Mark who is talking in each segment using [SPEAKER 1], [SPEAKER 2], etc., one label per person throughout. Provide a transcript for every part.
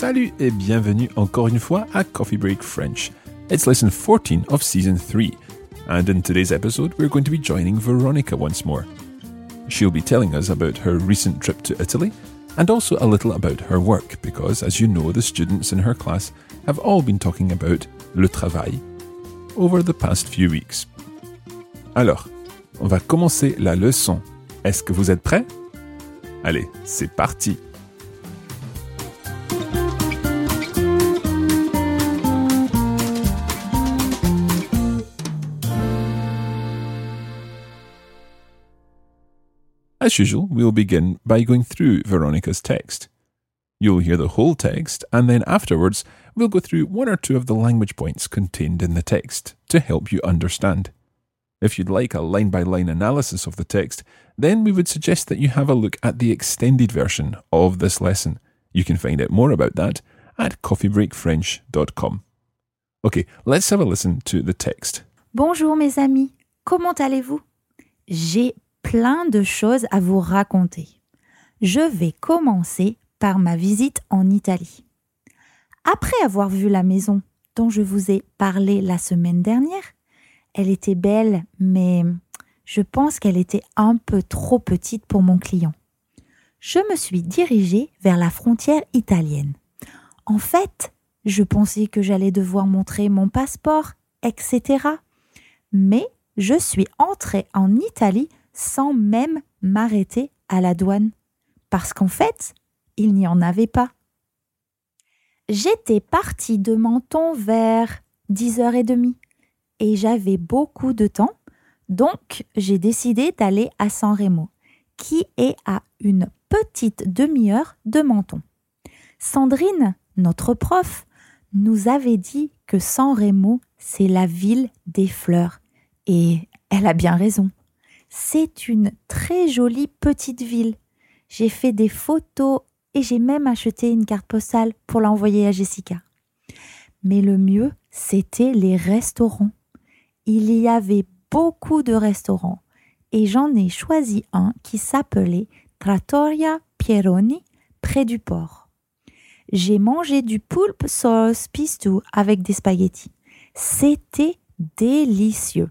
[SPEAKER 1] Salut et bienvenue encore une fois à Coffee Break French. It's lesson 14 of season 3, and in today's episode, we're going to be joining Veronica once more. She'll be telling us about her recent trip to Italy and also a little about her work because, as you know, the students in her class have all been talking about le travail over the past few weeks. Alors, on va commencer la leçon. Est-ce que vous êtes prêts Allez, c'est parti As usual, we'll begin by going through Veronica's text. You'll hear the whole text, and then afterwards, we'll go through one or two of the language points contained in the text to help you understand. If you'd like a line by line analysis of the text, then we would suggest that you have a look at the extended version of this lesson. You can find out more about that at coffeebreakfrench.com. Okay, let's have a listen to the text.
[SPEAKER 2] Bonjour mes amis, comment allez-vous J'ai plein de choses à vous raconter. Je vais commencer par ma visite en Italie. Après avoir vu la maison dont je vous ai parlé la semaine dernière, elle était belle, mais je pense qu'elle était un peu trop petite pour mon client. Je me suis dirigée vers la frontière italienne. En fait, je pensais que j'allais devoir montrer mon passeport, etc. Mais je suis entrée en Italie sans même m'arrêter à la douane. Parce qu'en fait, il n'y en avait pas. J'étais partie de Menton vers 10h30 et j'avais beaucoup de temps, donc j'ai décidé d'aller à San Remo, qui est à une petite demi-heure de Menton. Sandrine, notre prof, nous avait dit que San Remo, c'est la ville des fleurs. Et elle a bien raison. C'est une très jolie petite ville. J'ai fait des photos et j'ai même acheté une carte postale pour l'envoyer à Jessica. Mais le mieux, c'était les restaurants. Il y avait beaucoup de restaurants et j'en ai choisi un qui s'appelait Trattoria Pieroni près du port. J'ai mangé du poulpe sauce pistou avec des spaghettis. C'était délicieux.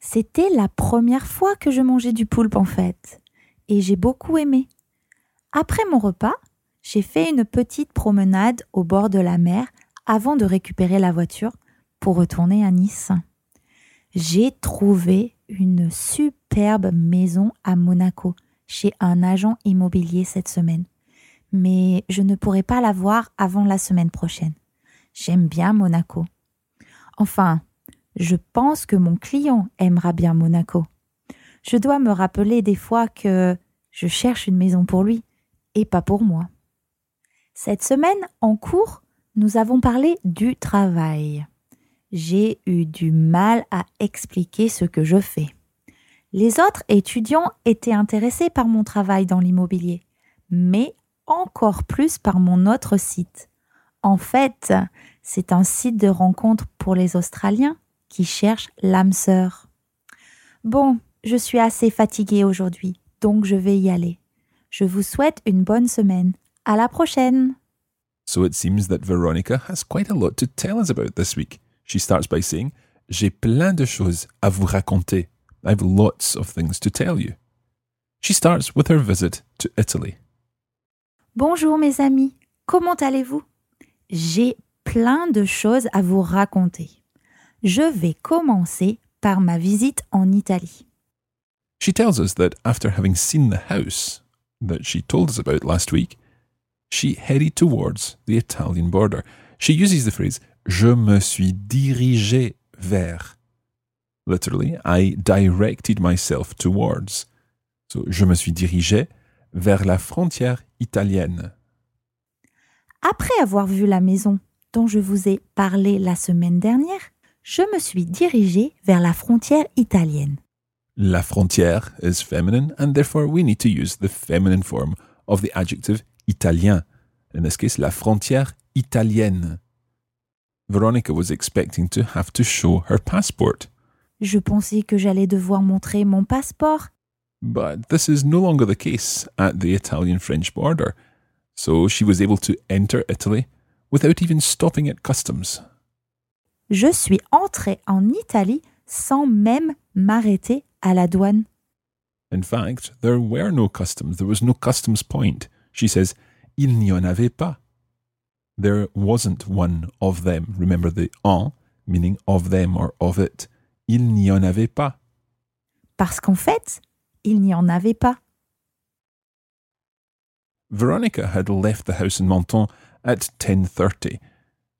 [SPEAKER 2] C'était la première fois que je mangeais du poulpe en fait, et j'ai beaucoup aimé. Après mon repas, j'ai fait une petite promenade au bord de la mer avant de récupérer la voiture pour retourner à Nice. J'ai trouvé une superbe maison à Monaco chez un agent immobilier cette semaine, mais je ne pourrai pas la voir avant la semaine prochaine. J'aime bien Monaco. Enfin, je pense que mon client aimera bien Monaco. Je dois me rappeler des fois que je cherche une maison pour lui et pas pour moi. Cette semaine, en cours, nous avons parlé du travail. J'ai eu du mal à expliquer ce que je fais. Les autres étudiants étaient intéressés par mon travail dans l'immobilier, mais encore plus par mon autre site. En fait, c'est un site de rencontre pour les Australiens qui cherchent l'âme sœur. Bon, je suis assez fatiguée aujourd'hui, donc je vais y aller. Je vous souhaite une bonne semaine. À la prochaine!
[SPEAKER 1] So it seems that Veronica has quite a lot to tell us about this week. She starts by saying, J'ai plein de choses à vous raconter. I have lots of things to tell you. She starts with her visit to Italy.
[SPEAKER 2] Bonjour mes amis, comment allez-vous? J'ai plein de choses à vous raconter. Je vais commencer par ma visite en Italie.
[SPEAKER 1] She tells us that after having seen the house that she told us about last week, she headed towards the Italian border. She uses the phrase Je me suis dirigé vers. Literally, I directed myself towards. So, je me suis dirigé vers la frontière italienne.
[SPEAKER 2] Après avoir vu la maison dont je vous ai parlé la semaine dernière, je me suis dirigée vers la frontière italienne.
[SPEAKER 1] La frontière is feminine, and therefore we need to use the feminine form of the adjective italien. In this case, la frontière italienne. Veronica was expecting to have to show her passport.
[SPEAKER 2] Je pensais que j'allais devoir montrer mon passeport,
[SPEAKER 1] But this is no longer the case at the Italian French border, so she was able to enter Italy without even stopping at customs.
[SPEAKER 2] Je suis entrée en Italie sans même m'arrêter à la douane.
[SPEAKER 1] In fact, there were no customs, there was no customs point. She says, Il n'y en avait pas. There wasn't one of them. Remember the en, meaning of them or of it. Il n'y en avait pas.
[SPEAKER 2] Parce qu'en fait, il n'y en avait pas.
[SPEAKER 1] Veronica had left the house in Menton at 10:30,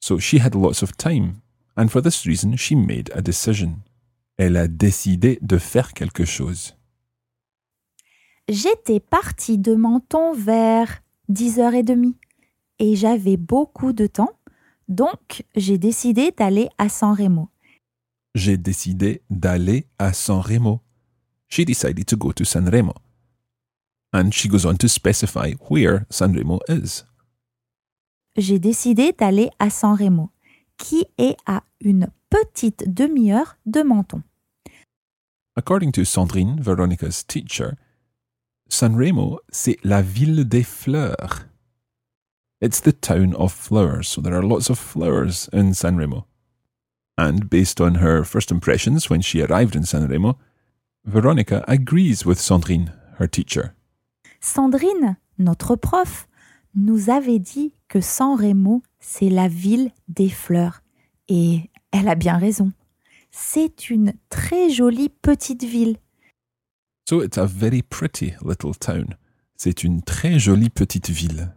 [SPEAKER 1] so she had lots of time, and for this reason she made a decision. Elle a décidé de faire quelque chose.
[SPEAKER 2] J'étais partie de Menton vers 10h30 et j'avais beaucoup de temps, donc j'ai décidé d'aller à San Remo.
[SPEAKER 1] J'ai décidé d'aller à San Remo. She decided to go to San Remo. And she goes on to specify where San Remo is.
[SPEAKER 2] J'ai décidé d'aller à San Remo, qui est à une petite demi-heure de Menton.
[SPEAKER 1] According to Sandrine, Veronica's teacher, San Remo, c'est la ville des fleurs. It's the town of flowers, so there are lots of flowers in San Remo. And based on her first impressions when she arrived in San Remo, Veronica agrees with Sandrine, her teacher.
[SPEAKER 2] Sandrine, notre prof, nous avait dit que San Remo, c'est la ville des fleurs. Et elle a bien raison. C'est une très jolie petite ville.
[SPEAKER 1] So it's a very pretty little town. C'est une très jolie petite ville.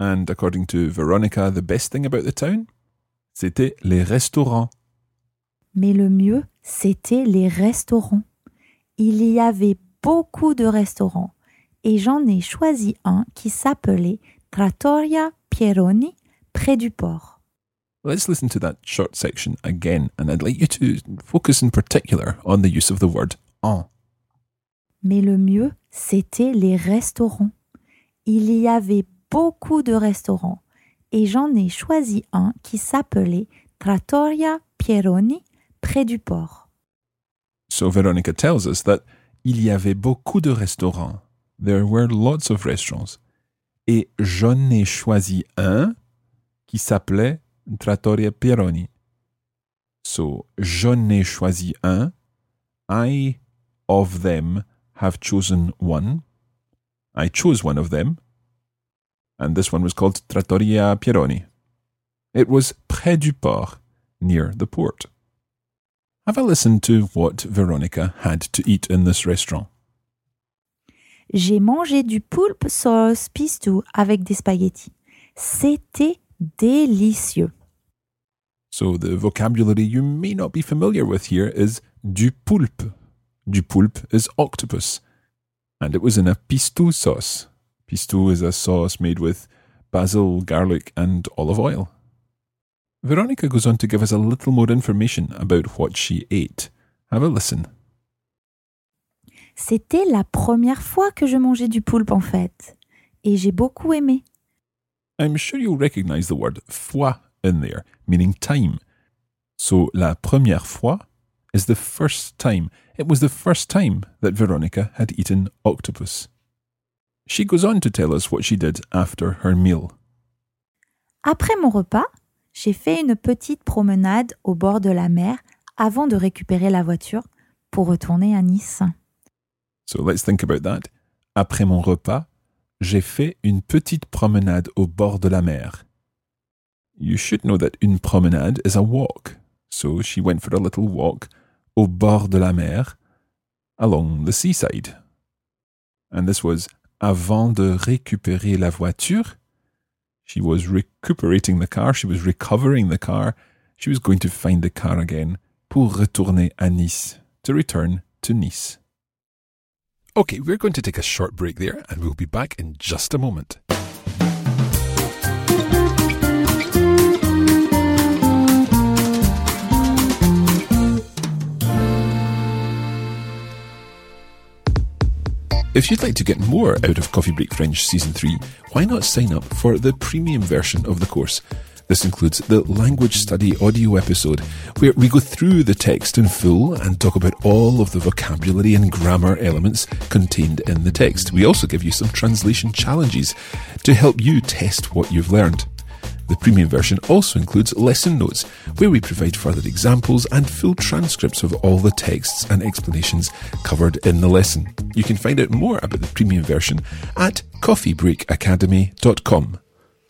[SPEAKER 1] And according to Veronica, the best thing about the town? C'était les restaurants.
[SPEAKER 2] Mais le mieux, c'était les restaurants. Il y avait beaucoup de restaurants et j'en ai choisi un qui s'appelait Trattoria Pieroni près du port.
[SPEAKER 1] Let's listen to that short section again, and I'd like you to focus in particular on the use of the word en.
[SPEAKER 2] Mais le mieux, c'était les restaurants. Il y avait beaucoup de restaurants et j'en ai choisi un qui s'appelait Trattoria Pieroni près du port.
[SPEAKER 1] So Veronica tells us that il y avait beaucoup de restaurants. There were lots of restaurants. Et j'en ai choisi un qui s'appelait Trattoria Pieroni. So j'en ai choisi un. I of them have chosen one. I chose one of them. And this one was called Trattoria Pieroni. It was près du port, near the port. Have a listen to what Veronica had to eat in this restaurant.
[SPEAKER 2] J'ai mangé du poulpe sauce pistou avec des spaghettis. C'était délicieux.
[SPEAKER 1] So the vocabulary you may not be familiar with here is du poulpe. Du poulpe is octopus. And it was in a pistou sauce. Pistou is a sauce made with basil, garlic, and olive oil. Veronica goes on to give us a little more information about what she ate. Have a listen.
[SPEAKER 2] C'était la première fois que je mangeais du poulpe en fait. Et j'ai beaucoup aimé.
[SPEAKER 1] I'm sure you'll recognize the word fois in there, meaning time. So, la première fois is the first time. It was the first time that Veronica had eaten octopus. She goes on to tell us what she did after her meal.
[SPEAKER 2] Après mon repas, j'ai fait une petite promenade au bord de la mer avant de récupérer la voiture pour retourner à Nice.
[SPEAKER 1] So let's think about that. Après mon repas, j'ai fait une petite promenade au bord de la mer. You should know that une promenade is a walk. So she went for a little walk au bord de la mer along the seaside. And this was avant de récupérer la voiture. She was recuperating the car, she was recovering the car, she was going to find the car again pour retourner à Nice, to return to Nice. Okay, we're going to take a short break there and we'll be back in just a moment. If you'd like to get more out of Coffee Break French Season 3, why not sign up for the premium version of the course? This includes the language study audio episode, where we go through the text in full and talk about all of the vocabulary and grammar elements contained in the text. We also give you some translation challenges to help you test what you've learned. The premium version also includes lesson notes, where we provide further examples and full transcripts of all the texts and explanations covered in the lesson. You can find out more about the premium version at coffeebreakacademy.com.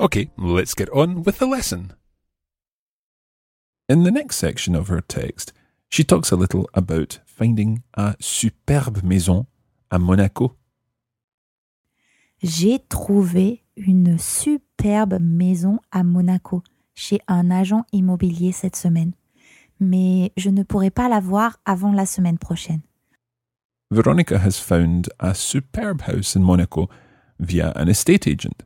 [SPEAKER 1] Okay, let's get on with the lesson. In the next section of her text, she talks a little about finding a superbe maison à Monaco.
[SPEAKER 2] J'ai trouvé une superbe maison à Monaco chez un agent immobilier cette semaine, mais je ne pourrai pas la voir avant la semaine prochaine.
[SPEAKER 1] Veronica has found a superb house in Monaco via an estate agent.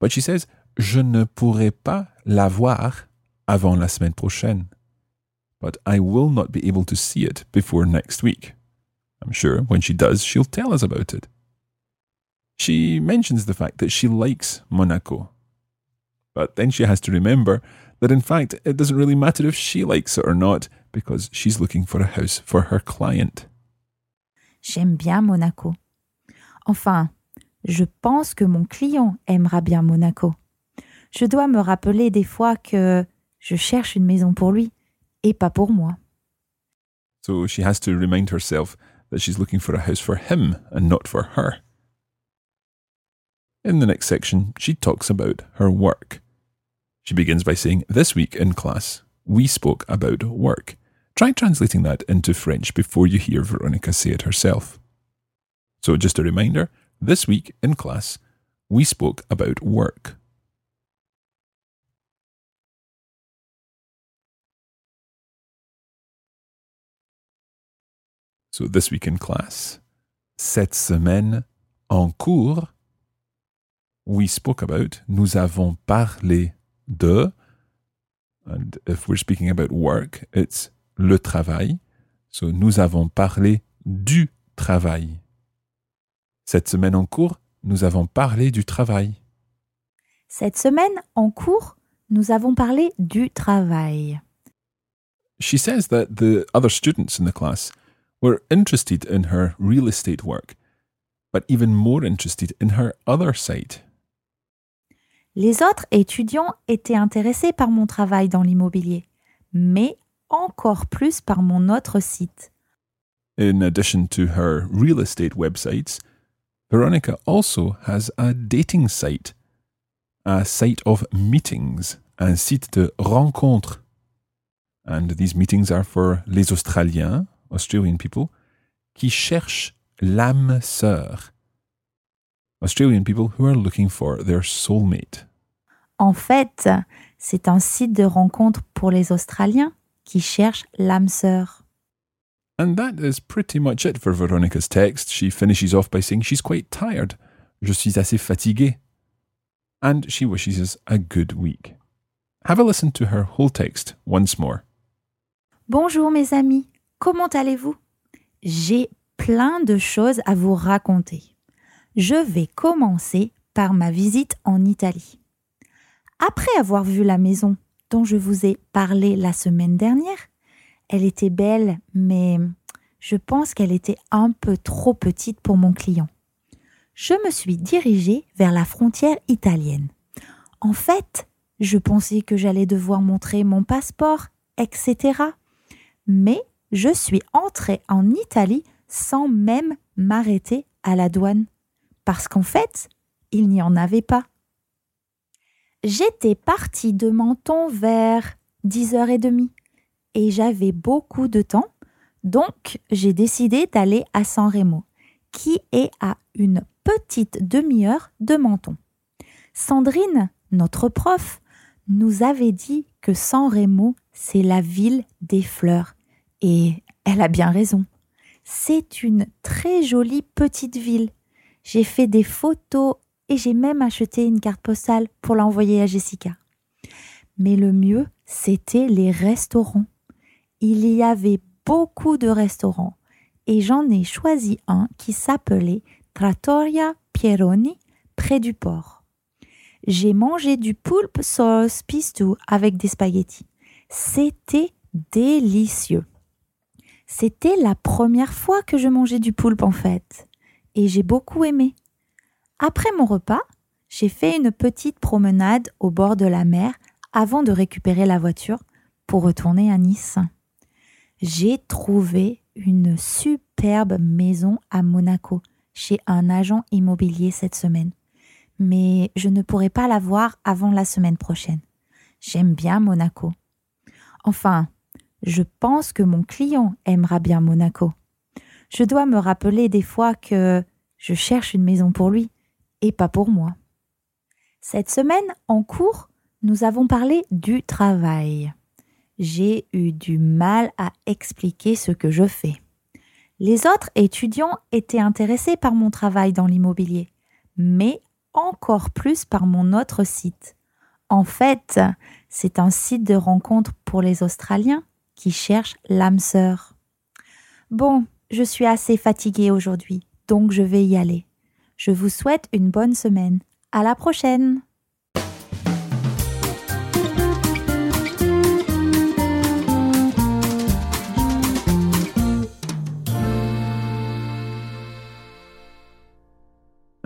[SPEAKER 1] But she says, Je ne pourrai pas la voir avant la semaine prochaine. But I will not be able to see it before next week. I'm sure when she does, she'll tell us about it. She mentions the fact that she likes Monaco. But then she has to remember that in fact it doesn't really matter if she likes it or not because she's looking for a house for her client.
[SPEAKER 2] J'aime bien Monaco. Enfin, je pense que mon client aimera bien Monaco. Je dois me rappeler des fois que je cherche une maison pour lui et pas pour moi.
[SPEAKER 1] So she has to remind herself that she's looking for a house for him and not for her. In the next section, she talks about her work. She begins by saying, This week in class, we spoke about work. Try translating that into French before you hear Veronica say it herself. So, just a reminder this week in class, we spoke about work. So, this week in class, Cette semaine en cours, we spoke about, nous avons parlé de, and if we're speaking about work, it's le travail. So, nous avons parlé du travail. Cette semaine en cours, nous avons parlé du travail.
[SPEAKER 2] Cette semaine, en cours, nous avons parlé du travail.
[SPEAKER 1] She says that the other students in the class were interested in her real estate work, but even more interested in her other side.
[SPEAKER 2] Les autres étudiants étaient intéressés par mon travail dans l'immobilier, mais encore plus par mon autre site.
[SPEAKER 1] In addition to her real estate websites, Veronica also has a dating site, a site of meetings, un site de rencontres. And these meetings are for les Australiens, Australian people, qui cherchent l'âme sœur. Australian people who are looking for their soulmate.
[SPEAKER 2] En fait, c'est un site de rencontre pour les Australiens qui cherchent l'âme sœur.
[SPEAKER 1] And that is pretty much it for Veronica's text. She finishes off by saying she's quite tired. Je suis assez fatiguée. And she wishes us a good week. Have a listen to her whole text once more.
[SPEAKER 2] Bonjour mes amis, comment allez-vous? J'ai plein de choses à vous raconter. Je vais commencer par ma visite en Italie. Après avoir vu la maison dont je vous ai parlé la semaine dernière, elle était belle, mais je pense qu'elle était un peu trop petite pour mon client. Je me suis dirigée vers la frontière italienne. En fait, je pensais que j'allais devoir montrer mon passeport, etc. Mais je suis entrée en Italie sans même m'arrêter à la douane. Parce qu'en fait, il n'y en avait pas. J'étais partie de Menton vers 10h30 et j'avais beaucoup de temps, donc j'ai décidé d'aller à San Remo, qui est à une petite demi-heure de Menton. Sandrine, notre prof, nous avait dit que San Remo, c'est la ville des fleurs. Et elle a bien raison. C'est une très jolie petite ville. J'ai fait des photos et j'ai même acheté une carte postale pour l'envoyer à Jessica. Mais le mieux, c'était les restaurants. Il y avait beaucoup de restaurants et j'en ai choisi un qui s'appelait Trattoria Pieroni près du port. J'ai mangé du poulpe sauce pistou avec des spaghettis. C'était délicieux. C'était la première fois que je mangeais du poulpe en fait et j'ai beaucoup aimé. Après mon repas, j'ai fait une petite promenade au bord de la mer avant de récupérer la voiture pour retourner à Nice. J'ai trouvé une superbe maison à Monaco chez un agent immobilier cette semaine, mais je ne pourrai pas la voir avant la semaine prochaine. J'aime bien Monaco. Enfin, je pense que mon client aimera bien Monaco. Je dois me rappeler des fois que je cherche une maison pour lui et pas pour moi. Cette semaine, en cours, nous avons parlé du travail. J'ai eu du mal à expliquer ce que je fais. Les autres étudiants étaient intéressés par mon travail dans l'immobilier, mais encore plus par mon autre site. En fait, c'est un site de rencontre pour les Australiens qui cherchent l'âme sœur. Bon, je suis assez fatiguée aujourd'hui, donc je vais y aller. Je vous souhaite une bonne semaine. À la prochaine!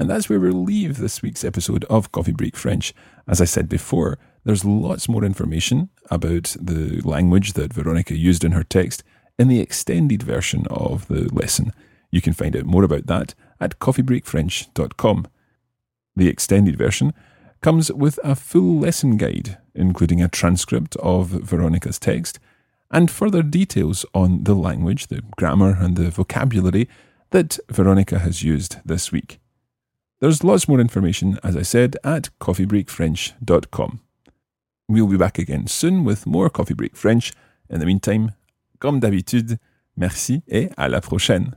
[SPEAKER 1] And that's where we'll leave this week's episode of Coffee Break French. As I said before, there's lots more information about the language that Veronica used in her text in the extended version of the lesson. You can find out more about that at coffeebreakfrench.com. The extended version comes with a full lesson guide, including a transcript of Veronica's text and further details on the language, the grammar, and the vocabulary that Veronica has used this week. There's lots more information, as I said, at coffeebreakfrench.com. We'll be back again soon with more Coffee Break French. In the meantime, comme d'habitude, merci et à la prochaine.